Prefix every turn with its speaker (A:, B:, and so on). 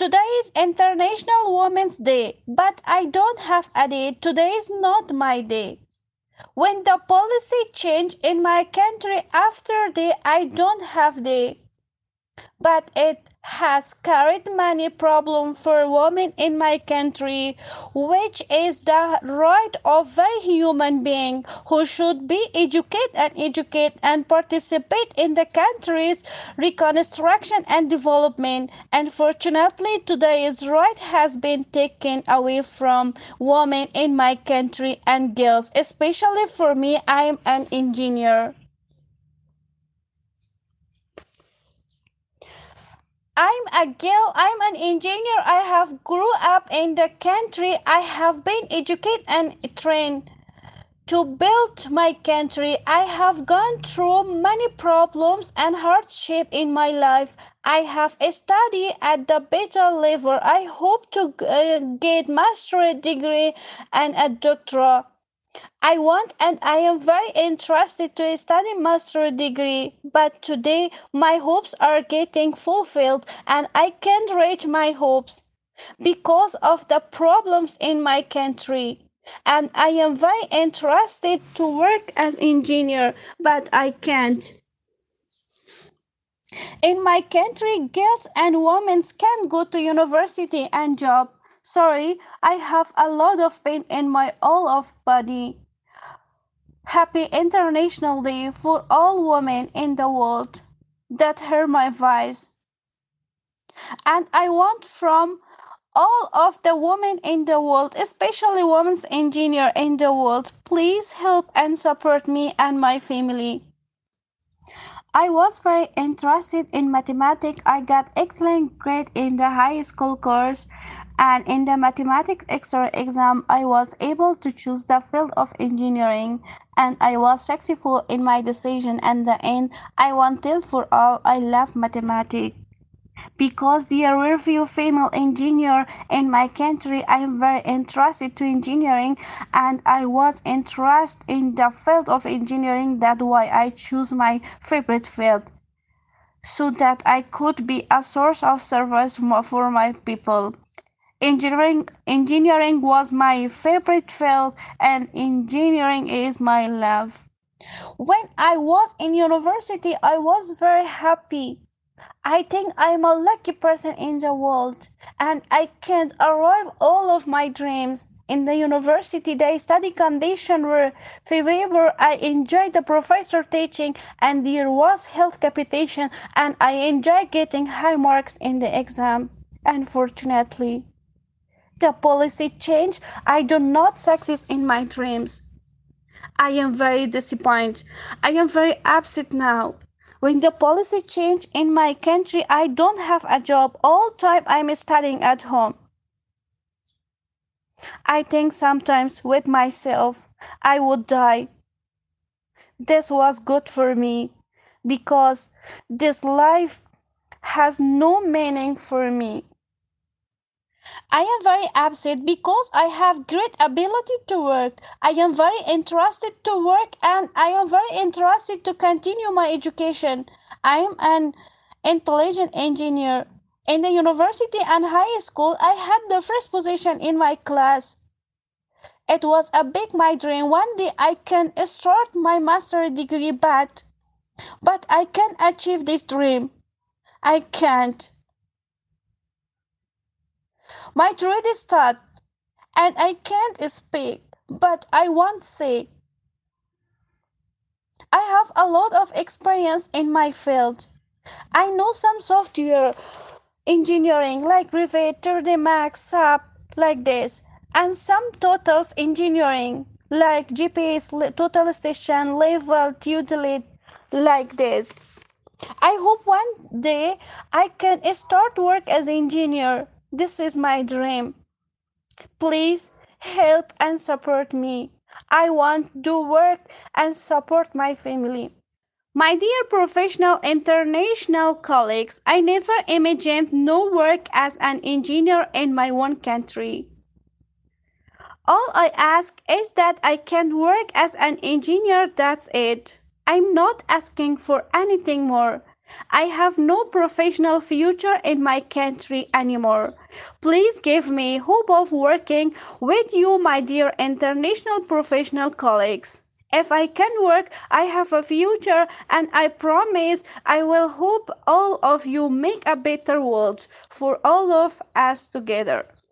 A: Today is International Women's Day, but I don't have a day. Today is not my day. When the policy change in my country after day, I don't have day. But it has carried many problems for women in my country, which is the right of every human being who should be educated and educate and participate in the country's reconstruction and development. Unfortunately, today's right has been taken away from women in my country and girls, especially for me, I am an engineer. I'm a girl, I'm an engineer. I have grew up in the country. I have been educated and trained to build my country. I have gone through many problems and hardship in my life. I have studied at the better level. I hope to uh, get master's degree and a doctorate. I want and I am very interested to study master degree, but today my hopes are getting fulfilled and I can't reach my hopes because of the problems in my country. And I am very interested to work as engineer, but I can't. In my country, girls and women can go to university and job. Sorry, I have a lot of pain in my all of body. Happy International Day for all women in the world that hear my voice. And I want from all of the women in the world, especially women's engineer in the world, please help and support me and my family. I was very interested in mathematics. I got excellent grade in the high school course and in the mathematics extra exam I was able to choose the field of engineering and I was successful in my decision. And the end I wanted for all. I love mathematics because there were few female engineer in my country i am very interested to engineering and i was interested in the field of engineering. That's why i choose my favorite field so that i could be a source of service for my people. Engineering engineering was my favorite field and engineering is my love. When i was in university i was very happy i think i'm a lucky person in the world and i can arrive all of my dreams in the university the study conditions were favorable i enjoyed the professor teaching and there was health capitation and i enjoyed getting high marks in the exam unfortunately the policy change, I do not succeed in my dreams. I am very disappointed. I am very upset now. When the policy change in my country, I don't have a job. All time I'm studying at home. I think sometimes with myself, I would die. This was good for me because this life has no meaning for me. I am very upset because I have great ability to work. I am very interested to work and I am very interested to continue my education. I am an intelligent engineer. In the university and high school, I had the first position in my class. It was a big my dream. One day I can start my master degree, but but I can't achieve this dream. I can't. My throat is stuck and I can't speak, but I want to say. I have a lot of experience in my field. I know some software engineering like Revit, 3D Max, SAP, like this, and some totals engineering like GPS, total station, level, utility, like this. I hope one day I can start work as engineer. This is my dream. Please help and support me. I want to work and support my family. My dear professional international colleagues, I never imagined no work as an engineer in my own country. All I ask is that I can work as an engineer, that's it. I'm not asking for anything more. I have no professional future in my country anymore. Please give me hope of working with you, my dear international professional colleagues. If I can work, I have a future, and I promise I will hope all of you make a better world for all of us together.